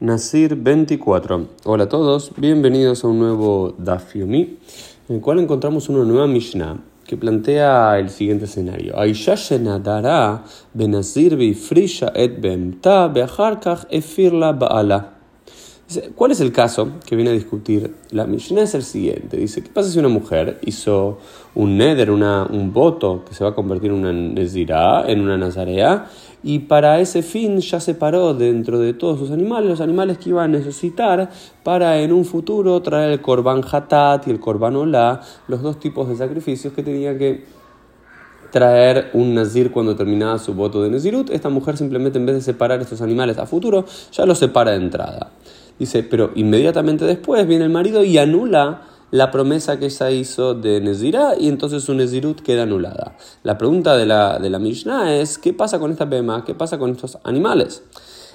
Nasir 24. Hola a todos, bienvenidos a un nuevo Daf Yomi, en el cual encontramos una nueva Mishnah que plantea el siguiente escenario. ¿Cuál es el caso que viene a discutir la Mishnah? Es el siguiente. Dice, ¿qué pasa si una mujer hizo un neder, una, un voto que se va a convertir en una nezirá, en una nazarea, y para ese fin ya separó dentro de todos sus animales los animales que iba a necesitar para en un futuro traer el korban hatat y el korban olá, los dos tipos de sacrificios que tenía que traer un nazir cuando terminaba su voto de nezirut. Esta mujer simplemente en vez de separar estos animales a futuro, ya los separa de entrada. Dice, pero inmediatamente después viene el marido y anula la promesa que ella hizo de Nezirá y entonces su Nezirut queda anulada. La pregunta de la, de la Mishnah es, ¿qué pasa con esta bema? ¿Qué pasa con estos animales?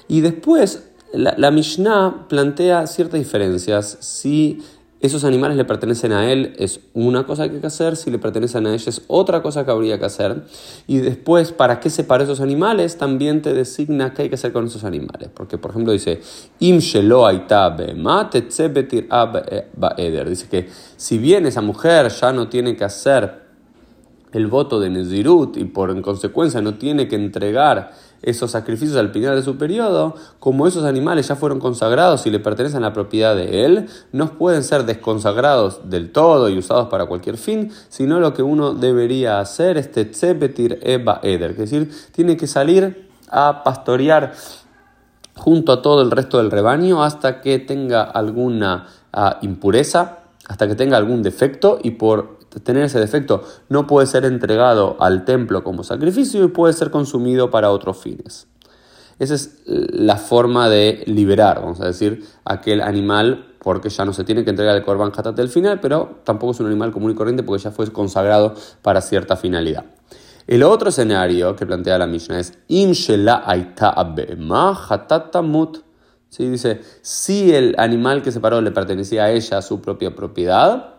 Y después la, la Mishnah plantea ciertas diferencias. Si esos animales le pertenecen a él, es una cosa que hay que hacer, si le pertenecen a ella es otra cosa que habría que hacer. Y después, ¿para qué separar esos animales? También te designa qué hay que hacer con esos animales. Porque, por ejemplo, dice, Im Dice que si bien esa mujer ya no tiene que hacer el voto de Nezirut y por en consecuencia no tiene que entregar esos sacrificios al final de su periodo, como esos animales ya fueron consagrados y le pertenecen a la propiedad de él, no pueden ser desconsagrados del todo y usados para cualquier fin, sino lo que uno debería hacer es tetzebetir eba eder, es decir, tiene que salir a pastorear junto a todo el resto del rebaño hasta que tenga alguna ah, impureza, hasta que tenga algún defecto y por tener ese defecto no puede ser entregado al templo como sacrificio y puede ser consumido para otros fines. Esa es la forma de liberar, vamos a decir, aquel animal, porque ya no se tiene que entregar el korban hatat del final, pero tampoco es un animal común y corriente porque ya fue consagrado para cierta finalidad. El otro escenario que plantea la Mishnah es Im ¿Sí? Dice, si el animal que separó le pertenecía a ella, a su propia propiedad,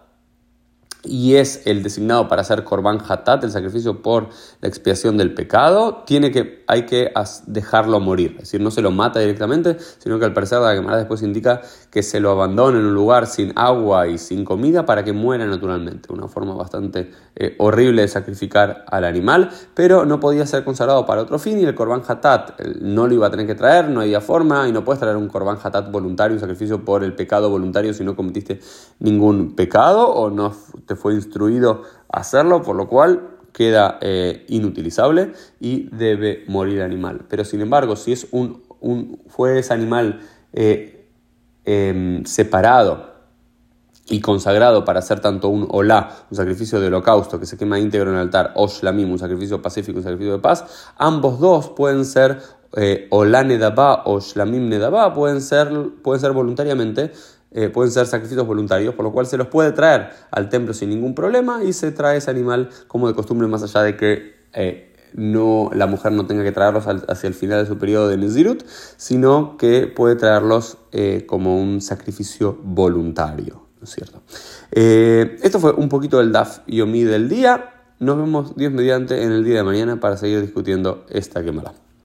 y es el designado para hacer korban hatat, el sacrificio por la expiación del pecado, tiene que, hay que dejarlo morir. Es decir, no se lo mata directamente, sino que al parecer la Gemara después indica que se lo abandona en un lugar sin agua y sin comida para que muera naturalmente. Una forma bastante eh, horrible de sacrificar al animal, pero no podía ser consagrado para otro fin y el korban hatat no lo iba a tener que traer, no había forma y no puedes traer un korban hatat voluntario, un sacrificio por el pecado voluntario si no cometiste ningún pecado o no te fue instruido a hacerlo, por lo cual queda eh, inutilizable y debe morir animal. Pero sin embargo, si es un, un fue ese animal eh, em, separado y consagrado para hacer tanto un olá, un sacrificio de holocausto que se quema íntegro en el altar, o shlamim, un sacrificio pacífico, un sacrificio de paz, ambos dos pueden ser eh, olá nedabá o shlamim nedabá, pueden ser, pueden ser voluntariamente eh, pueden ser sacrificios voluntarios, por lo cual se los puede traer al templo sin ningún problema y se trae ese animal como de costumbre, más allá de que eh, no, la mujer no tenga que traerlos hacia el final de su periodo de Nezirut, sino que puede traerlos eh, como un sacrificio voluntario. ¿no es cierto? esto fue un poquito del DAF Yomi del día. Nos vemos Dios mediante en el día de mañana para seguir discutiendo esta quemada.